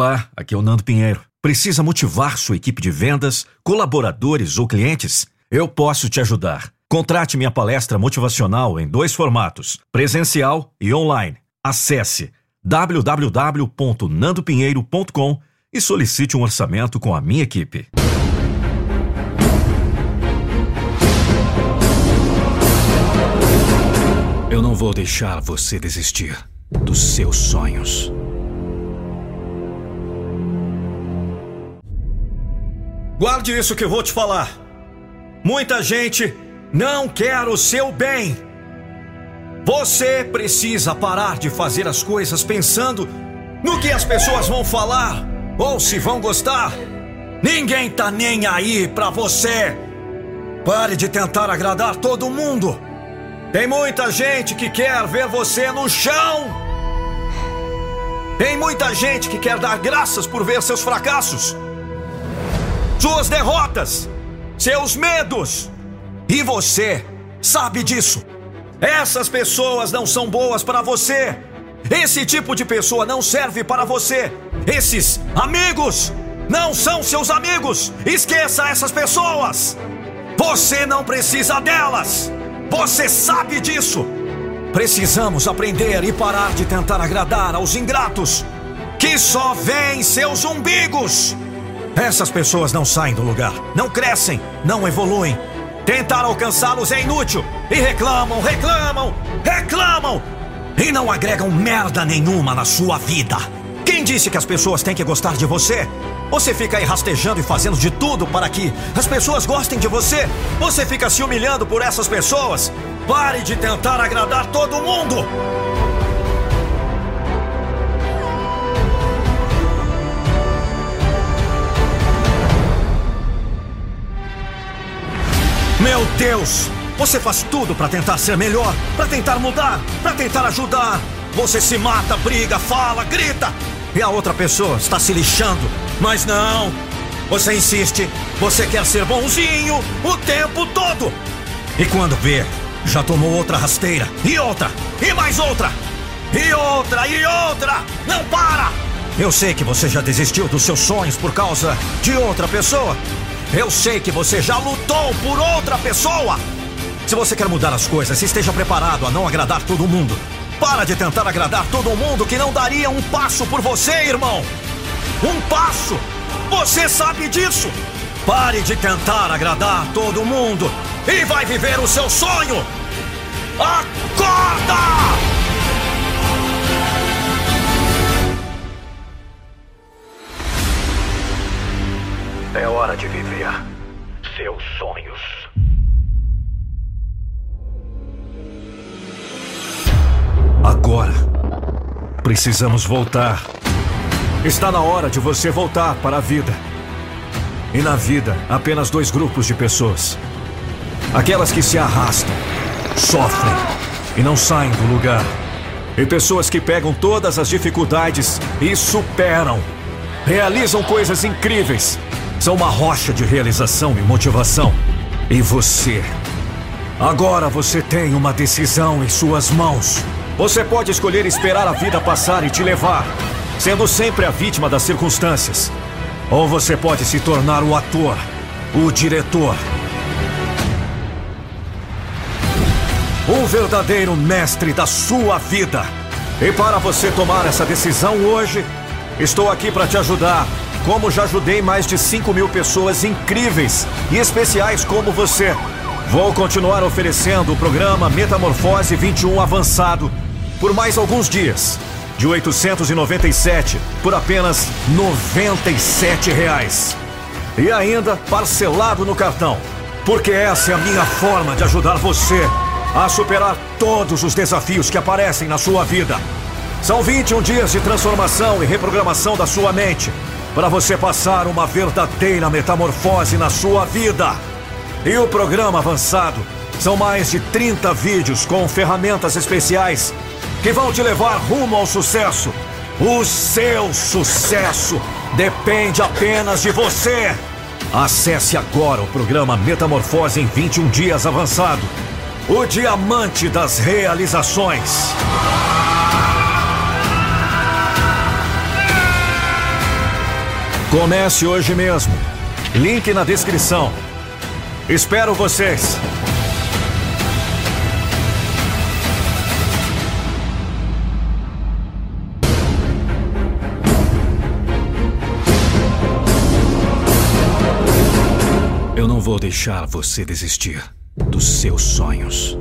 Olá, aqui é o Nando Pinheiro. Precisa motivar sua equipe de vendas, colaboradores ou clientes? Eu posso te ajudar. Contrate minha palestra motivacional em dois formatos: presencial e online. Acesse www.nandopinheiro.com e solicite um orçamento com a minha equipe. Eu não vou deixar você desistir dos seus sonhos. Guarde isso que vou te falar. Muita gente não quer o seu bem. Você precisa parar de fazer as coisas pensando no que as pessoas vão falar ou se vão gostar. Ninguém tá nem aí pra você. Pare de tentar agradar todo mundo. Tem muita gente que quer ver você no chão. Tem muita gente que quer dar graças por ver seus fracassos suas derrotas, seus medos. E você sabe disso. Essas pessoas não são boas para você. Esse tipo de pessoa não serve para você. Esses amigos não são seus amigos. Esqueça essas pessoas. Você não precisa delas. Você sabe disso. Precisamos aprender e parar de tentar agradar aos ingratos que só veem seus umbigos. Essas pessoas não saem do lugar, não crescem, não evoluem. Tentar alcançá-los é inútil. E reclamam, reclamam, reclamam. E não agregam merda nenhuma na sua vida. Quem disse que as pessoas têm que gostar de você? Você fica aí rastejando e fazendo de tudo para que as pessoas gostem de você? Você fica se humilhando por essas pessoas? Pare de tentar agradar todo mundo! Meu Deus! Você faz tudo para tentar ser melhor, para tentar mudar, para tentar ajudar. Você se mata, briga, fala, grita. E a outra pessoa está se lixando. Mas não! Você insiste, você quer ser bonzinho o tempo todo. E quando vê, já tomou outra rasteira, e outra, e mais outra, e outra, e outra. Não para! Eu sei que você já desistiu dos seus sonhos por causa de outra pessoa. Eu sei que você já lutou por outra pessoa. Se você quer mudar as coisas, esteja preparado a não agradar todo mundo. Para de tentar agradar todo mundo que não daria um passo por você, irmão. Um passo. Você sabe disso. Pare de tentar agradar todo mundo e vai viver o seu sonho. Seus sonhos. Agora, precisamos voltar. Está na hora de você voltar para a vida. E na vida, apenas dois grupos de pessoas: aquelas que se arrastam, sofrem e não saem do lugar, e pessoas que pegam todas as dificuldades e superam, realizam coisas incríveis são uma rocha de realização e motivação. E você? Agora você tem uma decisão em suas mãos. Você pode escolher esperar a vida passar e te levar, sendo sempre a vítima das circunstâncias. Ou você pode se tornar o ator, o diretor. O verdadeiro mestre da sua vida. E para você tomar essa decisão hoje, estou aqui para te ajudar como já ajudei mais de 5 mil pessoas incríveis e especiais como você. Vou continuar oferecendo o programa Metamorfose 21 Avançado por mais alguns dias. De 897 por apenas 97 reais. E ainda parcelado no cartão. Porque essa é a minha forma de ajudar você a superar todos os desafios que aparecem na sua vida. São 21 dias de transformação e reprogramação da sua mente para você passar uma verdadeira metamorfose na sua vida. E o programa avançado são mais de 30 vídeos com ferramentas especiais que vão te levar rumo ao sucesso. O seu sucesso depende apenas de você. Acesse agora o programa Metamorfose em 21 dias avançado. O diamante das realizações. Comece hoje mesmo. Link na descrição. Espero vocês. Eu não vou deixar você desistir dos seus sonhos.